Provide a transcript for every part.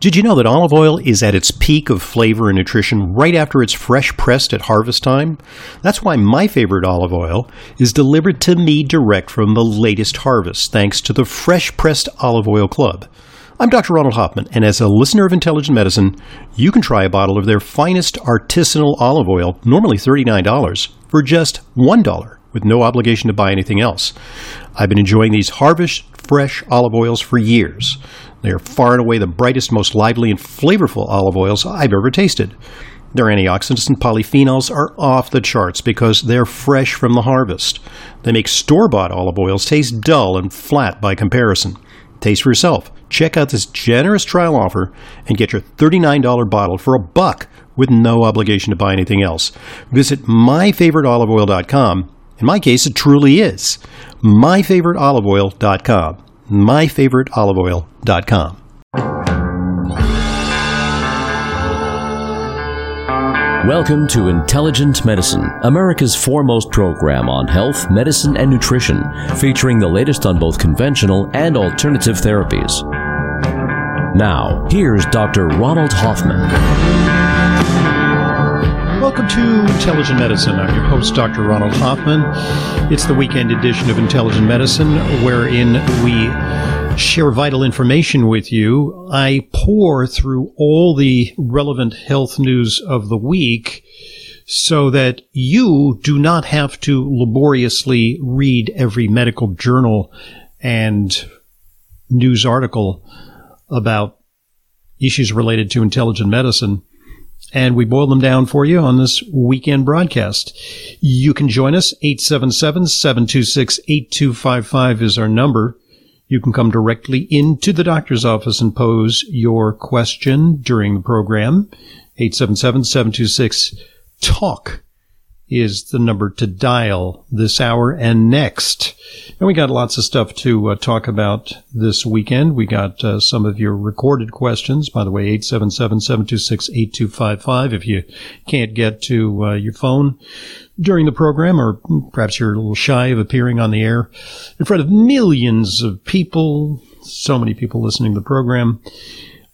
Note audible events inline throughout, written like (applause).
Did you know that olive oil is at its peak of flavor and nutrition right after it's fresh pressed at harvest time? That's why my favorite olive oil is delivered to me direct from the latest harvest, thanks to the Fresh Pressed Olive Oil Club. I'm Dr. Ronald Hoffman, and as a listener of Intelligent Medicine, you can try a bottle of their finest artisanal olive oil, normally $39, for just $1 with no obligation to buy anything else. I've been enjoying these harvest fresh olive oils for years. They are far and away the brightest, most lively, and flavorful olive oils I've ever tasted. Their antioxidants and polyphenols are off the charts because they're fresh from the harvest. They make store bought olive oils taste dull and flat by comparison. Taste for yourself. Check out this generous trial offer and get your $39 bottle for a buck with no obligation to buy anything else. Visit myfavoriteoliveoil.com. In my case, it truly is. myfavoriteoliveoil.com myfavoriteoliveoil.com. Welcome to Intelligent Medicine, America's foremost program on health, medicine, and nutrition, featuring the latest on both conventional and alternative therapies. Now, here's Dr. Ronald Hoffman. Welcome to Intelligent Medicine. I'm your host, Dr. Ronald Hoffman. It's the weekend edition of Intelligent Medicine, wherein we share vital information with you. I pour through all the relevant health news of the week so that you do not have to laboriously read every medical journal and news article about issues related to intelligent medicine. And we boil them down for you on this weekend broadcast. You can join us. 877-726-8255 is our number. You can come directly into the doctor's office and pose your question during the program. 877-726-TALK is the number to dial this hour and next. And we got lots of stuff to uh, talk about this weekend. We got uh, some of your recorded questions. By the way, 877-726-8255 if you can't get to uh, your phone during the program, or perhaps you're a little shy of appearing on the air in front of millions of people, so many people listening to the program,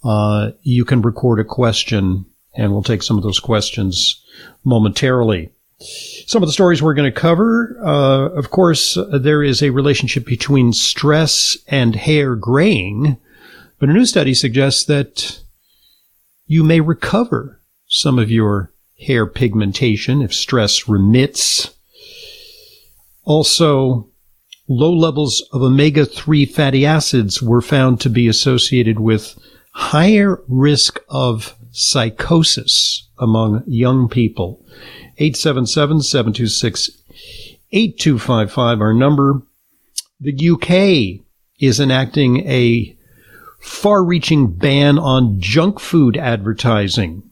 uh, you can record a question, and we'll take some of those questions momentarily. Some of the stories we're going to cover, uh, of course, uh, there is a relationship between stress and hair graying, but a new study suggests that you may recover some of your hair pigmentation if stress remits. Also, low levels of omega-3 fatty acids were found to be associated with higher risk of psychosis among young people. 877-726-8255, our number. The UK is enacting a far-reaching ban on junk food advertising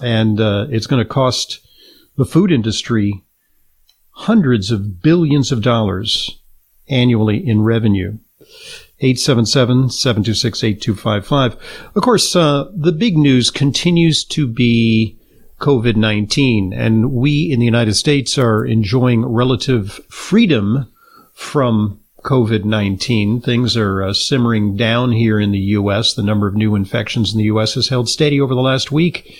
and uh, it's going to cost the food industry hundreds of billions of dollars annually in revenue. 877-726-8255. Of course, uh, the big news continues to be COVID-19, and we in the United States are enjoying relative freedom from COVID-19. Things are uh, simmering down here in the U.S. The number of new infections in the U.S. has held steady over the last week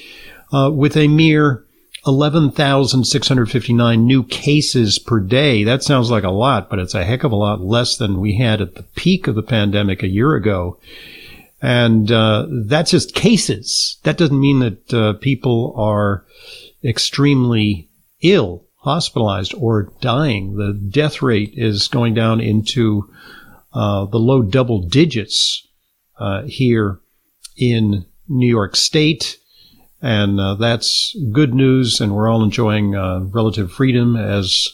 uh, with a mere 11,659 new cases per day. That sounds like a lot, but it's a heck of a lot less than we had at the peak of the pandemic a year ago. And uh, that's just cases. That doesn't mean that uh, people are extremely ill, hospitalized, or dying. The death rate is going down into uh, the low double digits uh, here in New York State and uh, that's good news. And we're all enjoying uh, relative freedom as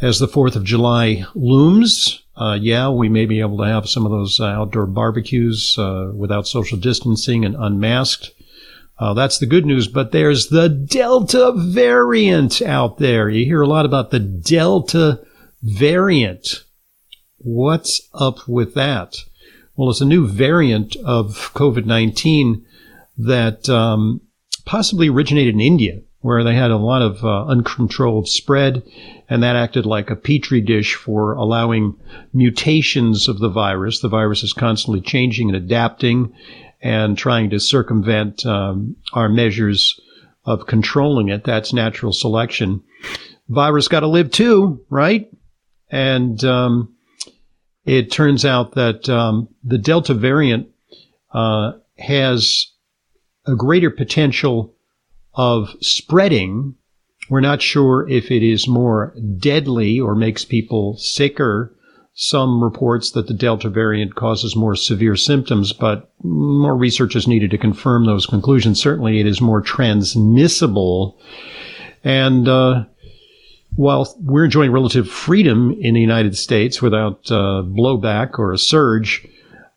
as the Fourth of July looms. Uh, yeah, we may be able to have some of those outdoor barbecues uh, without social distancing and unmasked. Uh, that's the good news. But there's the Delta variant out there. You hear a lot about the Delta variant. What's up with that? Well, it's a new variant of COVID 19 that um, possibly originated in India, where they had a lot of uh, uncontrolled spread, and that acted like a petri dish for allowing mutations of the virus. The virus is constantly changing and adapting, and trying to circumvent um, our measures of controlling it. That's natural selection. Virus got to live too, right? And um, it turns out that um, the Delta variant uh, has a greater potential of spreading. We're not sure if it is more deadly or makes people sicker. Some reports that the Delta variant causes more severe symptoms, but more research is needed to confirm those conclusions. Certainly, it is more transmissible. And uh, while we're enjoying relative freedom in the United States without uh, blowback or a surge,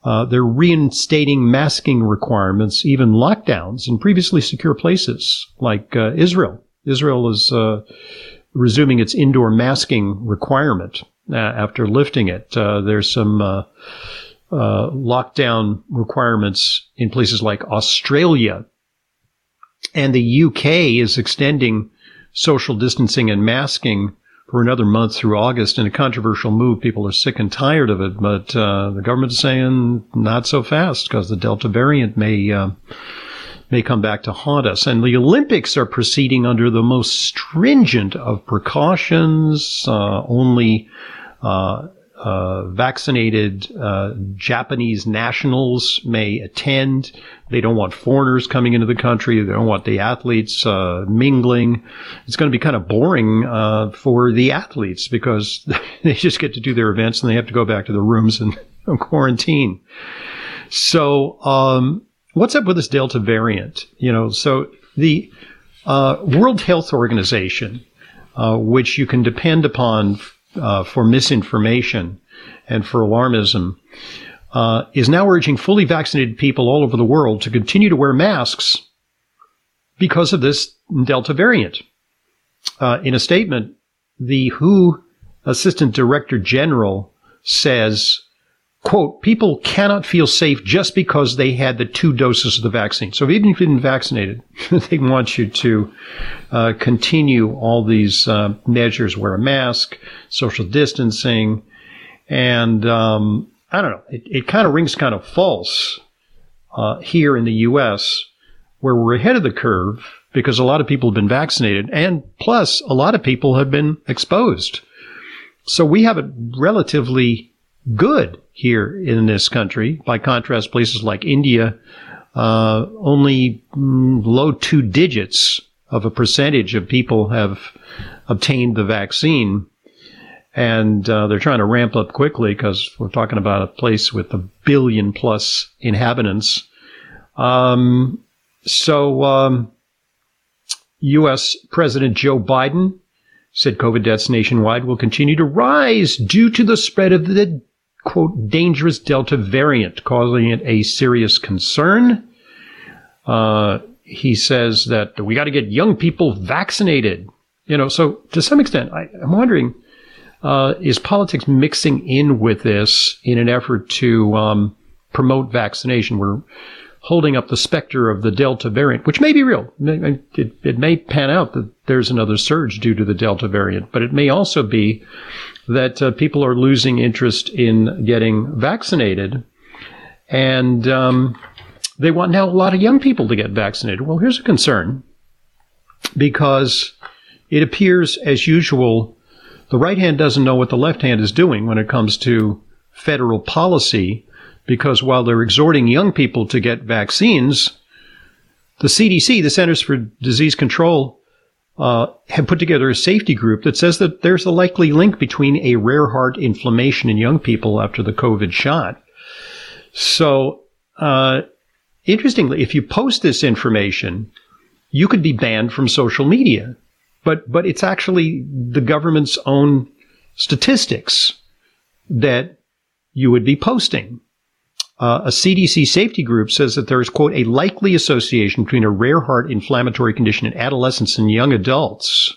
uh, they're reinstating masking requirements, even lockdowns in previously secure places like uh, Israel. Israel is uh, resuming its indoor masking requirement uh, after lifting it. Uh, there's some uh, lockdown requirements in places like Australia. And the UK is extending social distancing and masking for another month through August in a controversial move. People are sick and tired of it, but uh, the government is saying not so fast because the Delta variant may uh, may come back to haunt us. And the Olympics are proceeding under the most stringent of precautions. Uh, only uh, vaccinated uh, Japanese nationals may attend. They don't want foreigners coming into the country. They don't want the athletes uh, mingling. It's going to be kind of boring uh, for the athletes because (laughs) they just get to do their events and they have to go back to their rooms and (laughs) quarantine. So, um, what's up with this Delta variant? You know, so the uh, World Health Organization, uh, which you can depend upon uh, for misinformation and for alarmism, uh, is now urging fully vaccinated people all over the world to continue to wear masks because of this Delta variant. Uh, in a statement, the WHO Assistant Director General says quote, people cannot feel safe just because they had the two doses of the vaccine. So even if you've been vaccinated, (laughs) they want you to uh, continue all these uh, measures, wear a mask, social distancing, and um, I don't know, it, it kind of rings kind of false uh, here in the U.S., where we're ahead of the curve because a lot of people have been vaccinated, and plus a lot of people have been exposed. So we have a relatively good here in this country. By contrast, places like India, uh, only mm, low two digits of a percentage of people have obtained the vaccine. And uh, they're trying to ramp up quickly because we're talking about a place with a billion plus inhabitants. Um, so, um, U.S. President Joe Biden said COVID deaths nationwide will continue to rise due to the spread of the quote, dangerous Delta variant, causing it a serious concern. Uh, he says that we got to get young people vaccinated. You know, so to some extent, I, am wondering, uh, is politics mixing in with this in an effort to um, promote vaccination? We're holding up the specter of the Delta variant, which may be real. It, it, may pan out that there's another surge due to the Delta variant, but it may also be that uh, people are losing interest in getting vaccinated. And um, they want now a lot of young people to get vaccinated. Well, here's a concern because it appears, as usual, the right hand doesn't know what the left hand is doing when it comes to federal policy. Because while they're exhorting young people to get vaccines, the CDC, the Centers for Disease Control, uh, have put together a safety group that says that there's a likely link between a rare heart inflammation in young people after the COVID shot. So, uh, interestingly, if you post this information, you could be banned from social media. But, but it's actually the government's own statistics that you would be posting. Uh, a CDC safety group says that there is, quote, a likely association between a rare heart inflammatory condition in adolescents and young adults,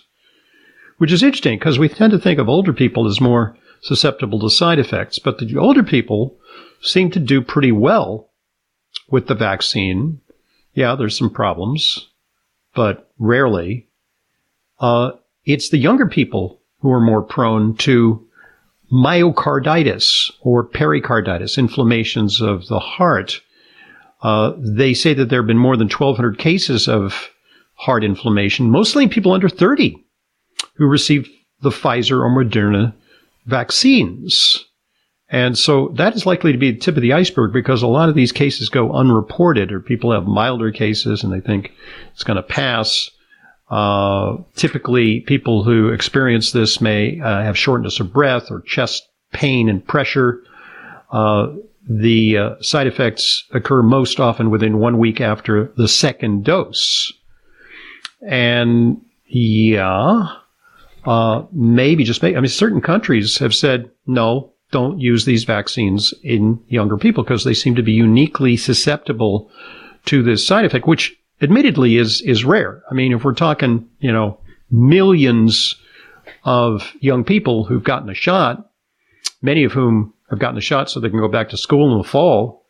which is interesting because we tend to think of older people as more susceptible to side effects, but the older people seem to do pretty well with the vaccine. Yeah, there's some problems, but rarely. Uh, it's the younger people who are more prone to myocarditis or pericarditis, inflammations of the heart. Uh, they say that there have been more than 1,200 cases of heart inflammation, mostly in people under 30 who received the Pfizer or Moderna vaccines. And so that is likely to be the tip of the iceberg because a lot of these cases go unreported or people have milder cases and they think it's going to pass. Uh, typically, people who experience this may uh, have shortness of breath or chest pain and pressure. Uh, the uh, side effects occur most often within one week after the second dose. And yeah, uh, maybe just maybe, I mean, certain countries have said, no, don't use these vaccines in younger people because they seem to be uniquely susceptible to this side effect, which admittedly is, is rare. I mean, if we're talking, you know, millions of young people who've gotten a shot, many of whom have gotten a shot so they can go back to school in the fall.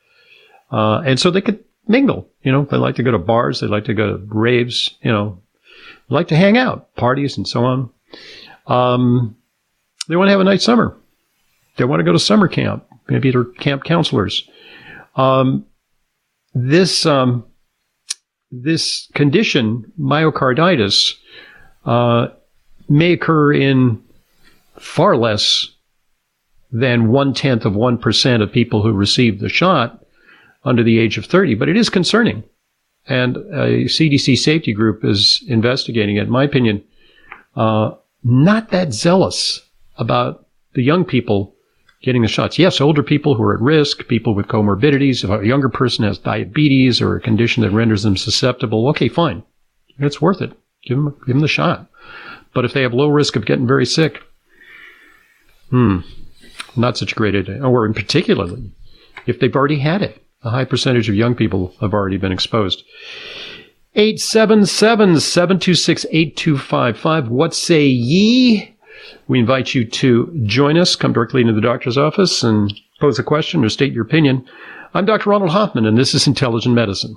Uh, and so they could mingle. You know, they like to go to bars, they like to go to raves, you know, like to hang out, parties, and so on. Um, they want to have a nice summer. They want to go to summer camp. Maybe they're camp counselors. Um, this um, this condition, myocarditis, uh, may occur in far less than one tenth of 1% of people who receive the shot under the age of 30, but it is concerning. And a CDC safety group is investigating it. In my opinion, uh, not that zealous about the young people getting the shots. Yes, older people who are at risk, people with comorbidities. If a younger person has diabetes or a condition that renders them susceptible, okay, fine. It's worth it. Give them, give them the shot. But if they have low risk of getting very sick, hmm, not such a great idea. Or in particularly, if they've already had it. A high percentage of young people have already been exposed. 877-726-8255. What say ye? We invite you to join us. Come directly into the doctor's office and pose a question or state your opinion. I'm Dr. Ronald Hoffman, and this is Intelligent Medicine.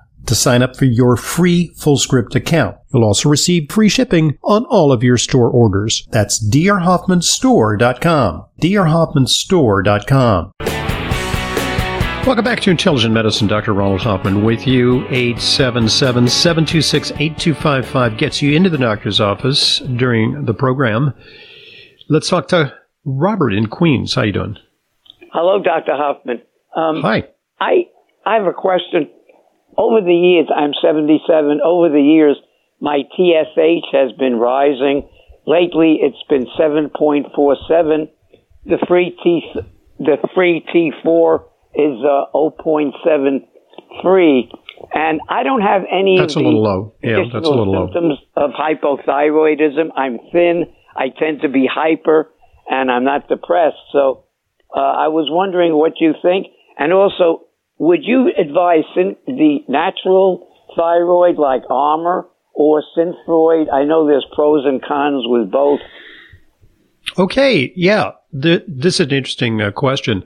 to sign up for your free FullScript account. You'll also receive free shipping on all of your store orders. That's drhoffmanstore.com. drhoffmanstore.com. Welcome back to Intelligent Medicine. Dr. Ronald Hoffman with you. 877-726-8255 gets you into the doctor's office during the program. Let's talk to Robert in Queens. How you doing? Hello, Dr. Hoffman. Um, Hi. I I have a question over the years, I'm 77. Over the years, my TSH has been rising. Lately, it's been 7.47. The free T, the free T4 is uh, 0.73. And I don't have any that's of a little low. Yeah, that's a little symptoms low. of hypothyroidism. I'm thin. I tend to be hyper, and I'm not depressed. So Uh, I was wondering what you think, and also, would you advise the natural thyroid like Armour or Synthroid? I know there's pros and cons with both. Okay, yeah, this is an interesting uh, question.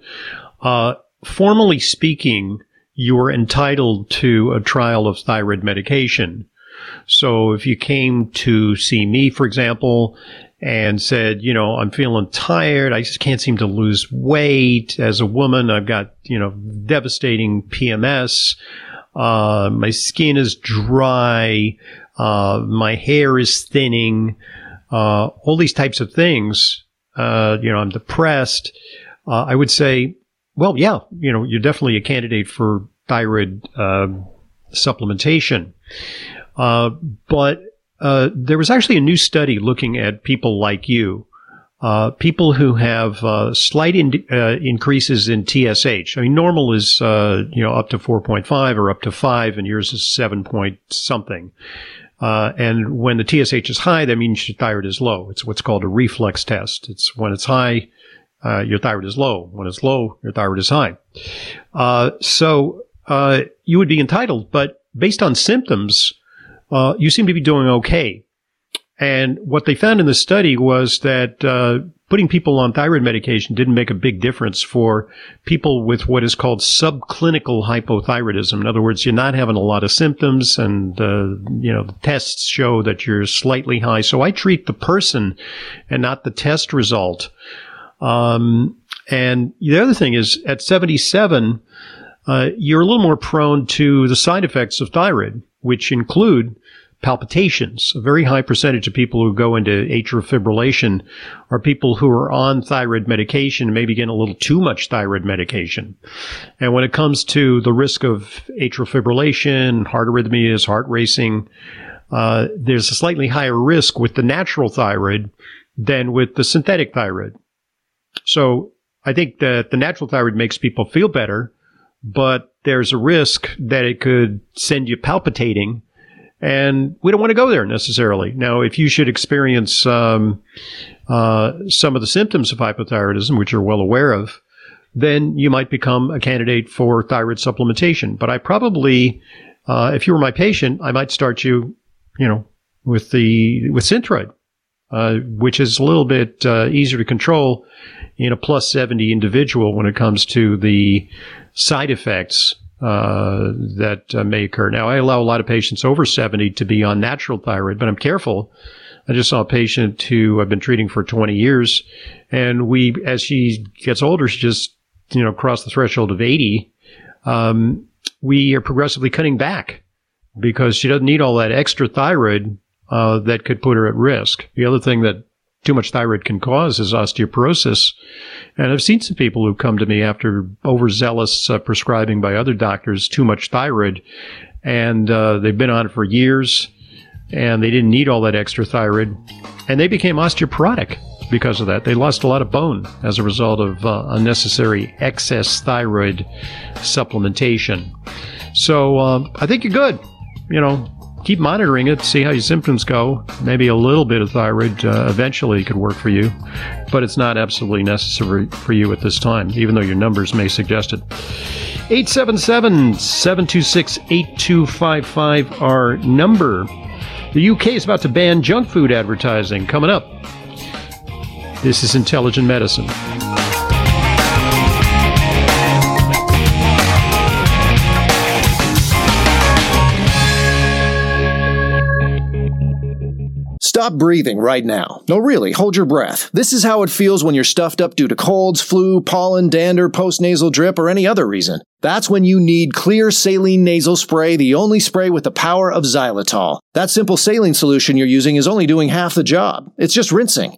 Uh, formally speaking, you are entitled to a trial of thyroid medication. So if you came to see me, for example, and said, you know, I'm feeling tired. I just can't seem to lose weight. As a woman, I've got, you know, devastating PMS. Uh, my skin is dry. Uh, my hair is thinning. Uh, all these types of things. Uh, you know, I'm depressed. Uh, I would say, well, yeah, you know, you're definitely a candidate for thyroid uh, but there was actually a new study looking at people like you. Uh, people who have uh, slight in, uh, increases in TSH. I mean, normal is uh you know up to 4.5 or up to five, and yours is seven point something. Uh, and when the TSH is high, that means your thyroid is low. It's what's called a reflex test. It's when it's high, uh, your thyroid is low. When it's low, your thyroid is high. Uh, so uh, you would be entitled, but based on symptoms, uh, you seem to be doing okay. And what they found in the study was that uh, putting people on thyroid medication didn't make a big difference for people with what is called subclinical hypothyroidism. In other words, you're not having a lot of symptoms, and uh, you know the tests show that you're slightly high. So I treat the person and not the test result. Um, and the other thing is, at 77, uh, you're a little more prone to the side effects of thyroid, which include palpitations. A very high percentage of people who go into atrial fibrillation are people who are on thyroid medication, maybe getting a little too much thyroid medication. And when it comes to the risk of atrial fibrillation, heart arrhythmias, heart racing, uh, there's a slightly higher risk with the natural thyroid than with the synthetic thyroid. So I think that the natural thyroid makes people feel better, but there's a risk that it could send you palpitating and we don't want to go there necessarily. Now, if you should experience um, uh, some of the symptoms of hypothyroidism, which you're well aware of, then you might become a candidate for thyroid supplementation. But I probably, uh, if you were my patient, I might start you, you know, with the with Synthroid, uh, which is a little bit uh, easier to control in a plus 70 individual when it comes to the side effects uh, that uh, may occur. Now, I allow a lot of patients over 70 to be on natural thyroid, but I'm careful. I just saw a patient who I've been treating for 20 years, and we, as she gets older, she just, you know, crossed the threshold of 80. Um, we are progressively cutting back because she doesn't need all that extra thyroid uh, that could put her at risk. The other thing that too much thyroid can cause is osteoporosis. And I've seen some people who come to me after overzealous uh, prescribing by other doctors too much thyroid, and uh, they've been on it for years, and they didn't need all that extra thyroid, and they became osteoporotic because of that. They lost a lot of bone as a result of uh, unnecessary excess thyroid supplementation. So uh, I think you're good. You know, keep monitoring it, see how your symptoms go. Maybe a little bit of thyroid uh, eventually could work for you, but it's not absolutely necessary for you at this time, even though your numbers may suggest it. 877 726 8255, our number. The UK is about to ban junk food advertising. Coming up. This is Intelligent Medicine. Stop breathing right now. No, really, hold your breath. This is how it feels when you're stuffed up due to colds, flu, pollen, dander, postnasal drip, or any other reason. That's when you need Xlear saline nasal spray, the only spray with the power of xylitol. That simple saline solution you're using is only doing half the job. It's just rinsing.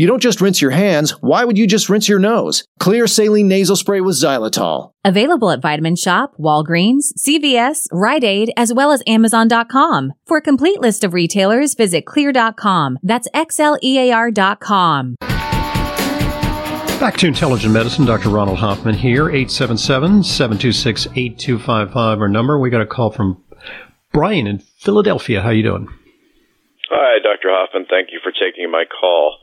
You don't just rinse your hands. Why would you just rinse your nose? Xlear saline nasal spray with xylitol. Available at Vitamin Shoppe, Walgreens, CVS, Rite Aid, as well as Amazon.com. For a complete list of retailers, visit xlear.com. That's X-L-E-A-R.com. Back to Intelligent Medicine, Dr. Ronald Hoffman here, 877-726-8255, our number. We got a call from Brian in Philadelphia. How you doing? Hi, Dr. Hoffman. Thank you for taking my call.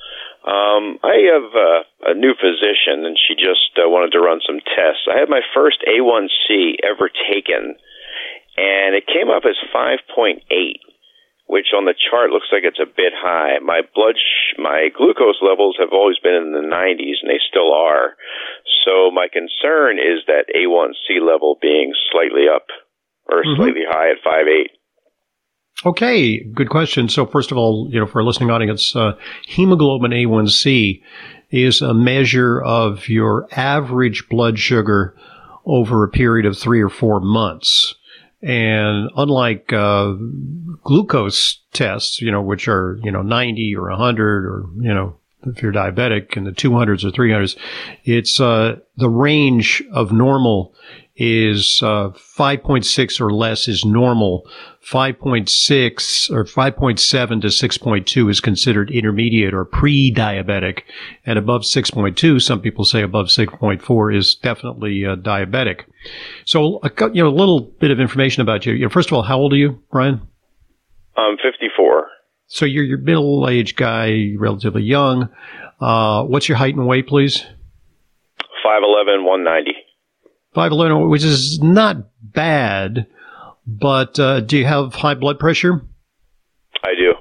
Um, I have uh, a new physician, and she just uh, wanted to run some tests. I had my first A1C ever taken, and it came up as 5.8 which on the chart looks like it's a bit high. My blood, sh- my glucose levels have always been in the 90s, and they still are. So my concern is that A1C level being slightly up or mm-hmm. slightly high at 5.8. Okay, good question. So first of all, you know, for a listening audience, uh, hemoglobin A1C is a measure of your average blood sugar over a period of three or four months. And unlike uh, glucose tests, you know, which are you know 90 or 100 or you know if you're diabetic in the 200s or 300s, it's uh, the range of normal is uh, 5.6 or less is normal. 5.6 or 5.7 to 6.2 is considered intermediate or pre-diabetic, and above 6.2, some people say above 6.4 is definitely uh, diabetic. So, you know, a little bit of information about you. you know, first of all, how old are you, Brian? I'm 54. So you're your middle-aged guy, relatively young. Uh, what's your height and weight, please? 5'11", 190. 5'11", which is not bad, but uh, do you have high blood pressure? I do.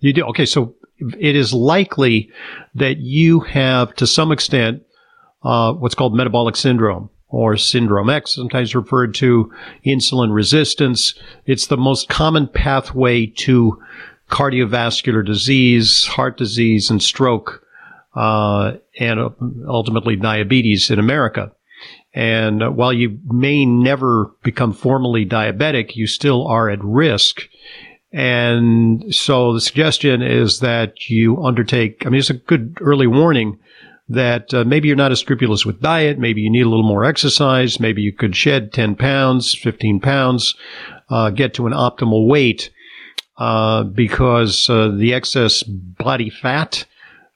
You do? Okay, so it is likely that you have, to some extent, uh, what's called metabolic syndrome or syndrome X, sometimes referred to insulin resistance. It's the most common pathway to cardiovascular disease, heart disease, and stroke, uh, and ultimately diabetes in America. And uh, while you may never become formally diabetic, you still are at risk. And so the suggestion is that you undertake, I mean, it's a good early warning that uh, maybe you're not as scrupulous with diet. Maybe you need a little more exercise. Maybe you could shed 10 pounds, 15 pounds, uh, get to an optimal weight, uh, because uh, the excess body fat,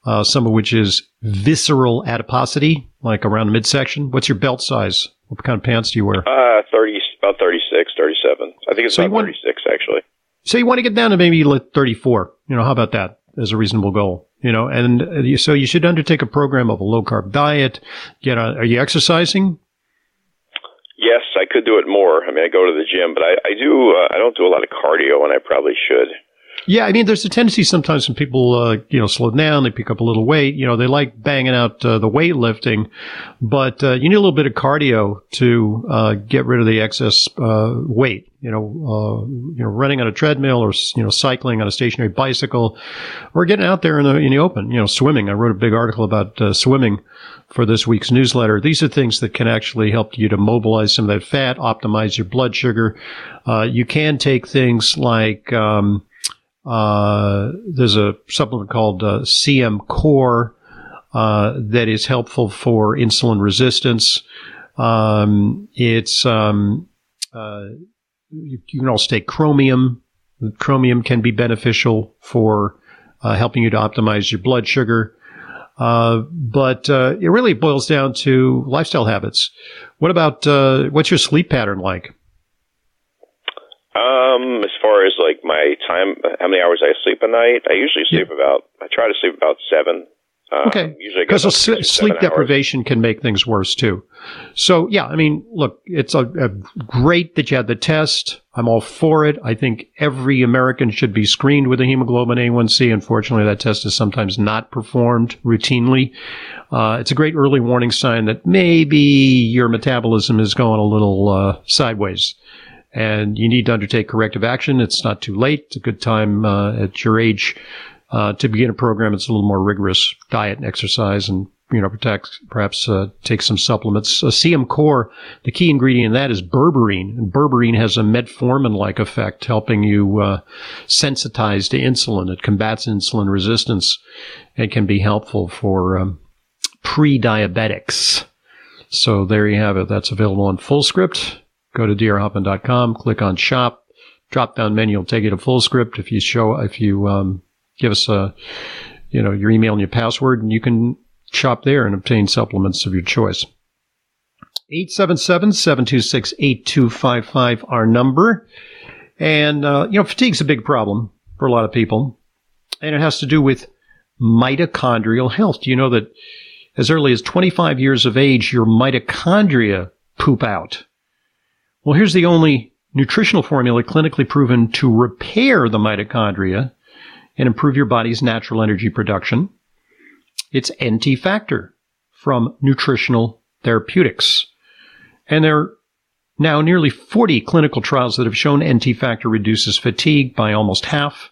uh, some of which is visceral adiposity, like around the midsection? What's your belt size? What kind of pants do you wear? Uh, 30, about 36, 37. I think it's so about want, 36, actually. So you want to get down to maybe 34. You know, how about that as a reasonable goal? You know, and uh, so you should undertake a program of a low carb diet. Get on, are you exercising? Yes, I could do it more. I mean, I go to the gym, but I, I do, uh, I don't do a lot of cardio and I probably should. Yeah, I mean, there's a tendency sometimes when people, uh, you know, slow down, they pick up a little weight. You know, they like banging out uh, the weightlifting, but uh, you need a little bit of cardio to uh, get rid of the excess uh, weight. You know, uh, you know, running on a treadmill or you know, cycling on a stationary bicycle, or getting out there in the in the open. You know, swimming. I wrote a big article about swimming for this week's newsletter. These are things that can actually help you to mobilize some of that fat, optimize your blood sugar. you can take things like um, uh, there's a supplement called uh, CM Core uh, that is helpful for insulin resistance. Um, it's um, uh, you, you, can also take chromium. Chromium can be beneficial for uh, helping you to optimize your blood sugar. Uh, but it really boils down to lifestyle habits. What about what's your sleep pattern like? Um, as far as like my time, how many hours I sleep a night, I usually sleep yeah. about. I try to sleep about seven. Um, okay. Usually, because sleep deprivation can make things worse too. So yeah, I mean, look, it's a, a, great that you had the test. I'm all for it. I think every American should be screened with a hemoglobin A1C. Unfortunately, that test is sometimes not performed routinely. Uh, it's a great early warning sign that maybe your metabolism is going a little uh, sideways and you need to undertake corrective action. It's not too late. It's a good time uh, at your age uh, to begin a program. It's a little more rigorous diet and exercise and you know, perhaps, perhaps uh, take some supplements. Uh, CM Core, the key ingredient in that is berberine. And berberine has a metformin-like effect, helping you uh, sensitize to insulin. It combats insulin resistance and can be helpful for um, pre-diabetics. So there you have it. That's available on Fullscript. Go to drhoffman.com, click on shop, drop down menu will take you to Fullscript. If you show, if you um, give us a, you know, your email and your password, and you can shop there and obtain supplements of your choice. 877-726-8255, our number. And, uh, you know, fatigue's a big problem for a lot of people. And it has to do with mitochondrial health. Do you know that as early as 25 years of age, your mitochondria poop out? Well, here's the only nutritional formula clinically proven to repair the mitochondria and improve your body's natural energy production. It's NT Factor from Nutritional Therapeutics. And there are now nearly 40 clinical trials that have shown NT Factor reduces fatigue by almost half,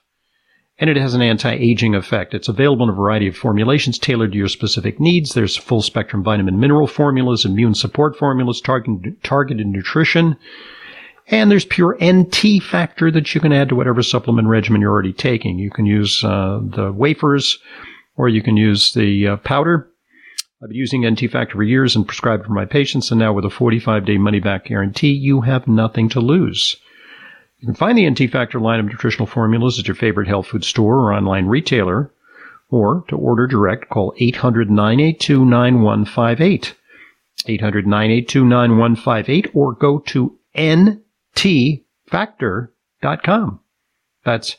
and it has an anti-aging effect. It's available in a variety of formulations tailored to your specific needs. There's full spectrum vitamin mineral formulas, immune support formulas, targeted, targeted nutrition, and there's pure NT factor that you can add to whatever supplement regimen you're already taking. You can use uh, the wafers or you can use the uh, powder. I've been using NT Factor for years and prescribed for my patients, and now with a 45 day money back guarantee, you have nothing to lose. You can find the NT Factor line of nutritional formulas at your favorite health food store or online retailer, or to order direct, call 800 982 9158. 800 982 9158, or go to ntfactor.com. That's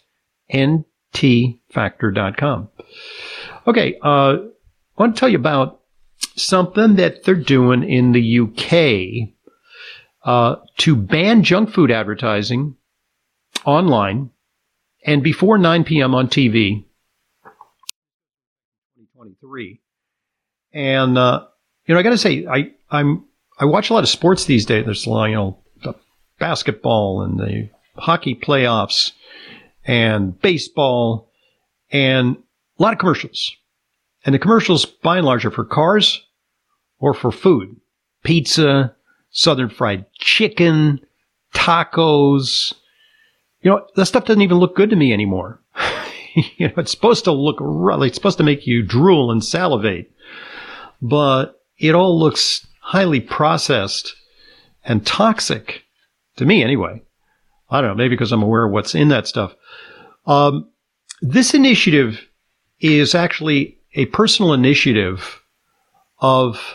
ntfactor.com. Okay, uh, I want to tell you about something that they're doing in the UK uh, to ban junk food advertising online and before 9 p.m. on TV. 2023, and uh, you know, I got to say, I I'm I watch a lot of sports these days. There's a lot, you know the basketball and the hockey playoffs and baseball and a lot of commercials. And the commercials, by and large, are for cars or for food. Pizza, southern fried chicken, tacos. You know, that stuff doesn't even look good to me anymore. (laughs) you know, it's supposed to look really, it's supposed to make you drool and salivate. But it all looks highly processed and toxic to me anyway. I don't know, maybe because I'm aware of what's in that stuff. Um, this initiative is actually a personal initiative of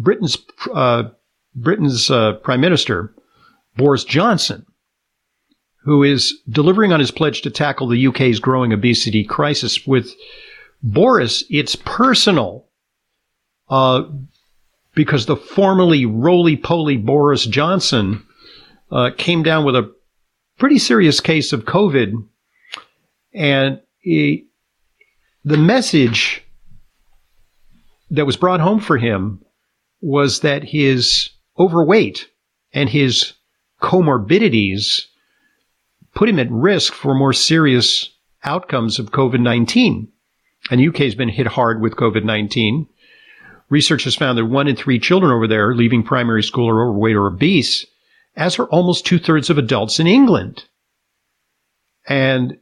Britain's uh, Britain's uh, Prime Minister Boris Johnson, who is delivering on his pledge to tackle the UK's growing obesity crisis. With Boris, it's personal, uh, because the formerly roly-poly Boris Johnson uh, came down with a pretty serious case of COVID, and he, the message that was brought home for him was that his overweight and his comorbidities put him at risk for more serious outcomes of COVID 19. And the UK has been hit hard with COVID 19. Research has found that one in three children over there leaving primary school are overweight or obese, as are almost two thirds of adults in England. And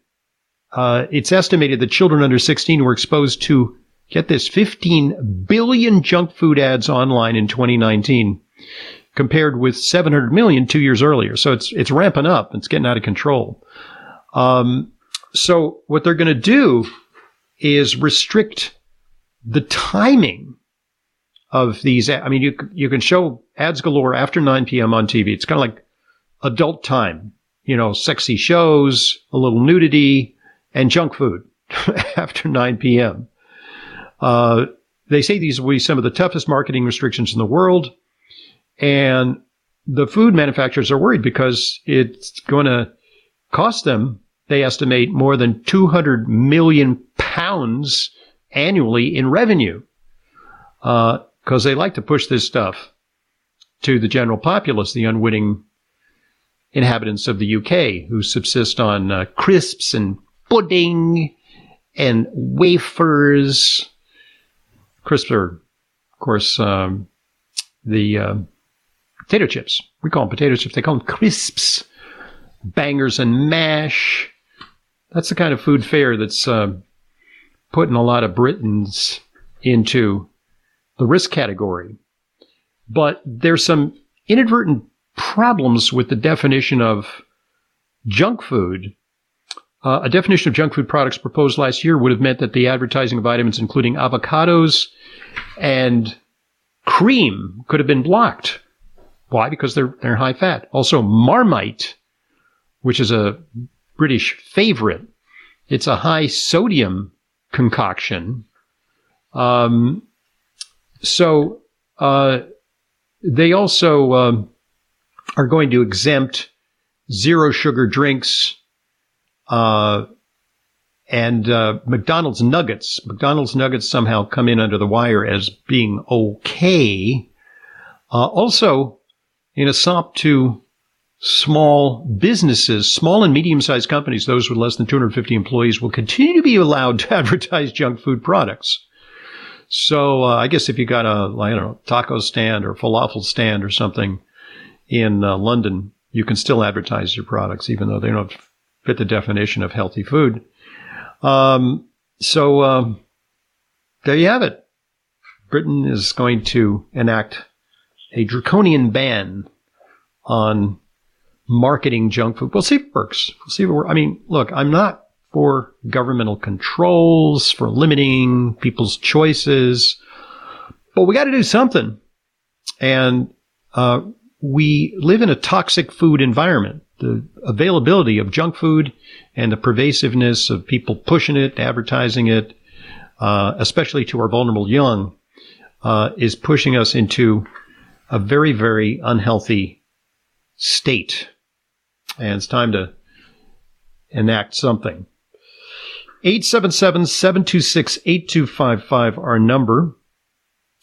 uh, it's estimated that children under 16 were exposed to, get this, 15 billion junk food ads online in 2019, compared with 700 million two years earlier. So it's it's ramping up. It's getting out of control. Um, so what they're going to do is restrict the timing of these. I mean, you you can show ads galore after 9 p.m. on TV. It's kind of like adult time. You know, sexy shows, a little nudity, and junk food (laughs) after 9 p.m. Uh, they say these will be some of the toughest marketing restrictions in the world. And the food manufacturers are worried because it's going to cost them, they estimate, more than 200 million pounds annually in revenue. Because uh, they like to push this stuff to the general populace, the unwitting inhabitants of the UK who subsist on uh, crisps and pudding and wafers, crisps are, of course, um, the uh, potato chips. We call them potato chips. They call them crisps, bangers and mash. That's the kind of food fare that's uh, putting a lot of Britons into the risk category. But there's some inadvertent problems with the definition of junk food. Uh, a definition of junk food products proposed last year would have meant that the advertising of items including avocados and cream could have been blocked. Why? Because they're they're high fat. Also, Marmite, which is a British favorite, it's a high sodium concoction. Um, so uh, they also um, are going to exempt zero sugar drinks uh, and uh, McDonald's nuggets. McDonald's nuggets somehow come in under the wire as being okay. Uh, also, in a sop to small businesses, small and medium sized companies, those with less than 250 employees, will continue to be allowed to (laughs) advertise junk food products. So uh, I guess if you got a, I don't know, taco stand or falafel stand or something in uh, London, you can still advertise your products, even though they don't fit the definition of healthy food. Um, so um, there you have it. Britain is going to enact a draconian ban on marketing junk food. We'll see if it works. We'll see if it works. I mean, look, I'm not for governmental controls, for limiting people's choices, but we got to do something. And uh, we live in a toxic food environment. The availability of junk food and the pervasiveness of people pushing it, advertising it, uh, especially to our vulnerable young, uh, is pushing us into a very, very unhealthy state. And it's time to enact something. 877-726-8255, our number.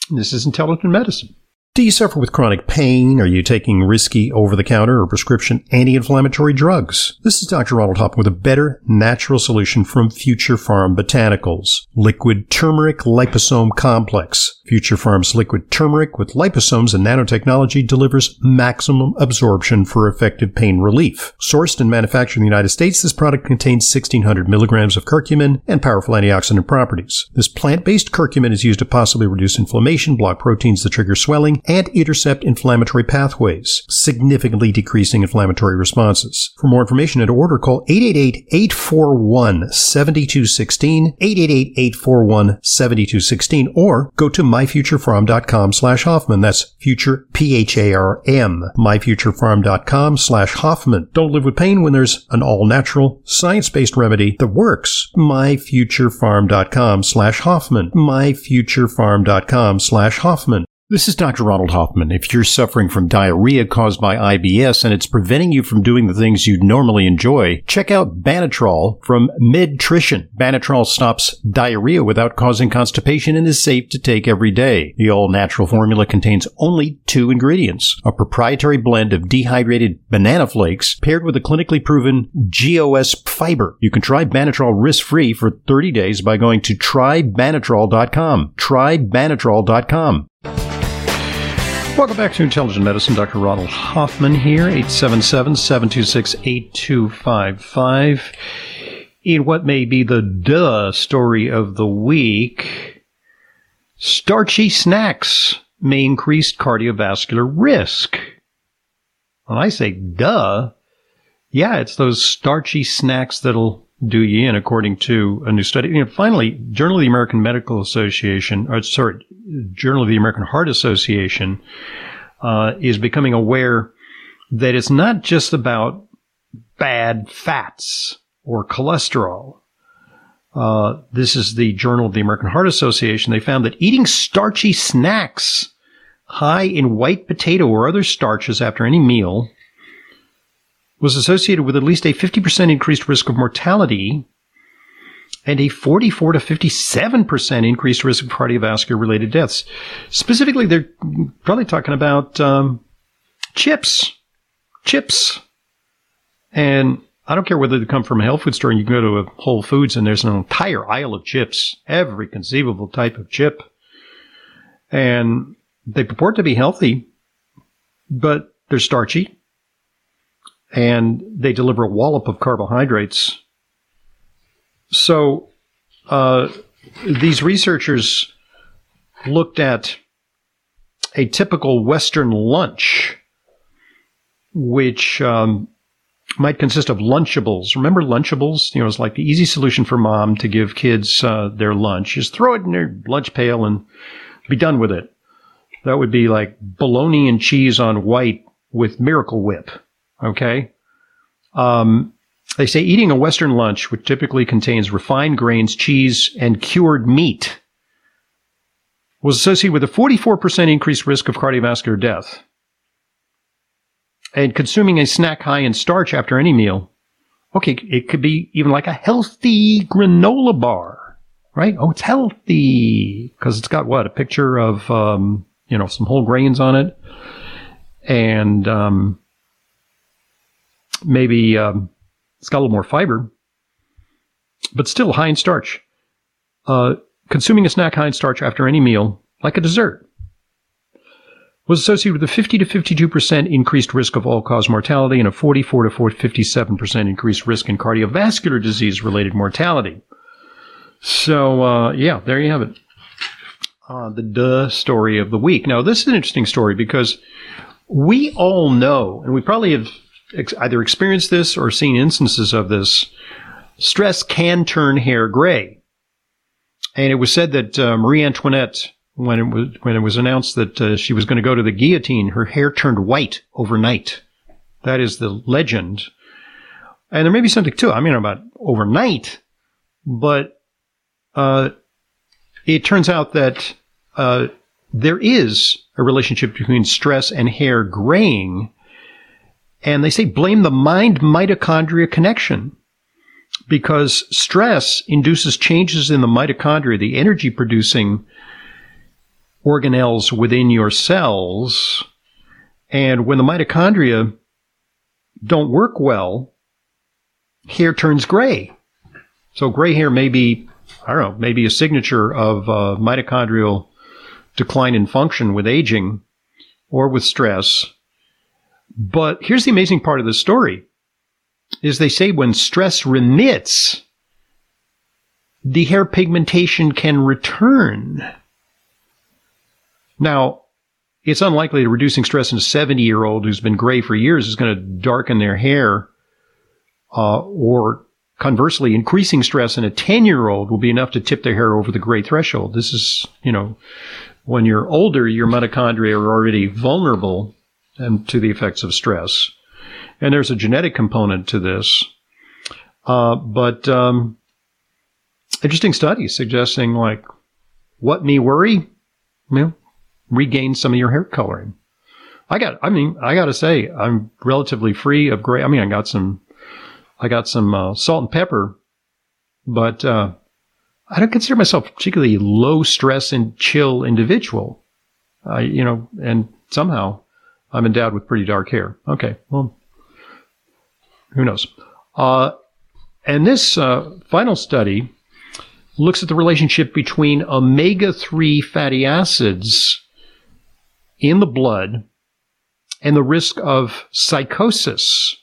This is Intelligent Medicine. Do you suffer with chronic pain? Are you taking risky over-the-counter or prescription anti-inflammatory drugs? This is Dr. Ronald Hoffman with a better natural solution from Future Pharm Botanicals. Liquid Turmeric Liposome Complex. Future Pharm's liquid turmeric with liposomes and nanotechnology delivers maximum absorption for effective pain relief. Sourced and manufactured in the United States, this product contains 1600 milligrams of curcumin and powerful antioxidant properties. This plant-based curcumin is used to possibly reduce inflammation, block proteins that trigger swelling, and intercept inflammatory pathways, significantly decreasing inflammatory responses. For more information and order, call 888-841-7216, 888-841-7216, or go to myfuturepharm.com slash Hoffman. That's future, P-H-A-R-M, myfuturepharm.com slash Hoffman. Don't live with pain when there's an all-natural, science-based remedy that works. myfuturepharm.com slash Hoffman, myfuturepharm.com slash Hoffman. This is Dr. Ronald Hoffman. If you're suffering from diarrhea caused by IBS and it's preventing you from doing the things you normally enjoy, check out Banatrol from Medtrition. Banatrol stops diarrhea without causing constipation and is safe to take every day. The all-natural formula contains only two ingredients, a proprietary blend of dehydrated banana flakes paired with a clinically proven GOS fiber. You can try Banatrol risk-free for 30 days by going to trybanatrol.com. trybanatrol.com. Welcome back to Intelligent Medicine. Dr. Ronald Hoffman here, 877-726-8255. In what may be the duh story of the week, starchy snacks may increase cardiovascular risk. When I say duh, yeah, it's those starchy snacks that'll do you in, according to a new study. You know, finally, Journal of the American Medical Association, or sorry, Journal of the American Heart Association, uh, is becoming aware that it's not just about bad fats or cholesterol. Uh, this is the Journal of the American Heart Association. They found that eating starchy snacks high in white potato or other starches after any meal was associated with at least a 50% increased risk of mortality and a 44 to 57% increased risk of cardiovascular related deaths. Specifically, they're probably talking about um, chips. Chips. And I don't care whether they come from a health food store and you can go to a Whole Foods and there's an entire aisle of chips, every conceivable type of chip. And they purport to be healthy, but they're starchy and they deliver a wallop of carbohydrates. So, uh, these researchers looked at a typical Western lunch, which um, might consist of Lunchables. Remember Lunchables? You know, it's like the easy solution for mom to give kids uh, their lunch. Just throw it in their lunch pail and be done with it. That would be like bologna and cheese on white with Miracle Whip. Okay. Um, they say eating a Western lunch, which typically contains refined grains, cheese, and cured meat, was associated with a 44% increased risk of cardiovascular death. And consuming a snack high in starch after any meal, okay, it could be even like a healthy granola bar, right? Oh, it's healthy because it's got what? A picture of, um, you know, some whole grains on it and, um, maybe, um, it's got a little more fiber, but still high in starch. Uh, consuming a snack high in starch after any meal, like a dessert, was associated with a 50 to 52% increased risk of all cause mortality and a 44 to 57% increased risk in cardiovascular disease related mortality. So, uh, yeah, there you have it. Uh, the duh story of the week. Now, this is an interesting story because we all know, and we probably have ex- either experienced this or seen instances of this. Stress can turn hair gray. And it was said that uh, Marie Antoinette, when it was when it was announced that uh, she was going to go to the guillotine, her hair turned white overnight. That is the legend. And there may be something too. I mean, about overnight, but uh, it turns out that uh, there is a relationship between stress and hair graying. And they say blame the mind mitochondria connection because stress induces changes in the mitochondria, the energy producing organelles within your cells. And when the mitochondria don't work well, hair turns gray. So gray hair may be, I don't know, maybe a signature of uh, mitochondrial decline in function with aging or with stress. But here's the amazing part of the story is they say when stress remits, the hair pigmentation can return. Now, it's unlikely that reducing stress in a 70 year old who's been gray for years is going to darken their hair, uh, or conversely, increasing stress in a 10 year old will be enough to tip their hair over the gray threshold. This is, you know, when you're older, your mitochondria are already vulnerable and to the effects of stress. And there's a genetic component to this. Uh, but um, interesting studies suggesting like what me worry, you know, regain some of your hair coloring. I got, I mean, I got to say, I'm relatively free of gray. I mean, I got some, I got some uh, salt and pepper, but uh, I don't consider myself particularly low stress and chill individual. I, you know, and somehow I'm endowed with pretty dark hair. Okay, well, who knows? Uh, and this uh, final study looks at the relationship between omega 3 fatty acids in the blood and the risk of psychosis.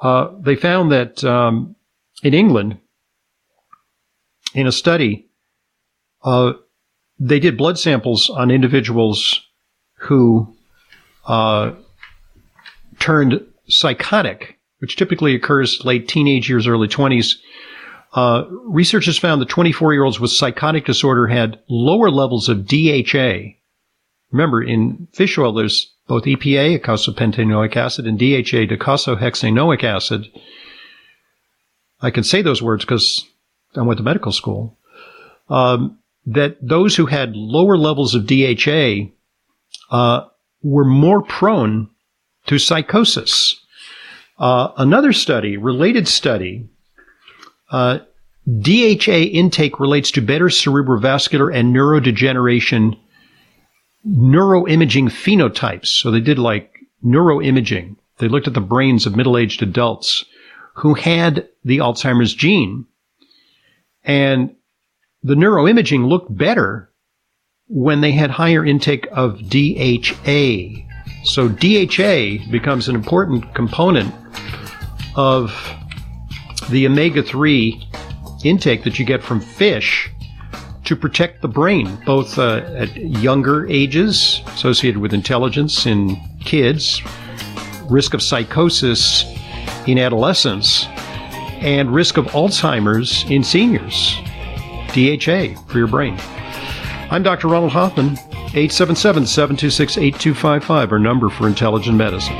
Uh, they found that um, in England, in a study, uh, they did blood samples on individuals who uh, turned psychotic, which typically occurs late teenage years, early 20s. Uh, researchers found that 24 year olds with psychotic disorder had lower levels of DHA. Remember, in fish oil, there's both EPA, eicosapentaenoic acid, and DHA, docosahexaenoic acid. I can say those words because I went to medical school. Um, that those who had lower levels of DHA uh, were more prone to psychosis. Uh, another study, related study, uh, DHA intake relates to better cerebrovascular and neurodegeneration neuroimaging phenotypes. So they did like neuroimaging. They looked at the brains of middle-aged adults who had the Alzheimer's gene. And the neuroimaging looked better when they had higher intake of DHA. So DHA becomes an important component of the omega 3 intake that you get from fish to protect the brain, both uh, at younger ages, associated with intelligence in kids, risk of psychosis in adolescence, and risk of Alzheimer's in seniors. DHA for your brain. I'm Dr. Ronald Hoffman, 877 726 8255, our number for intelligent medicine.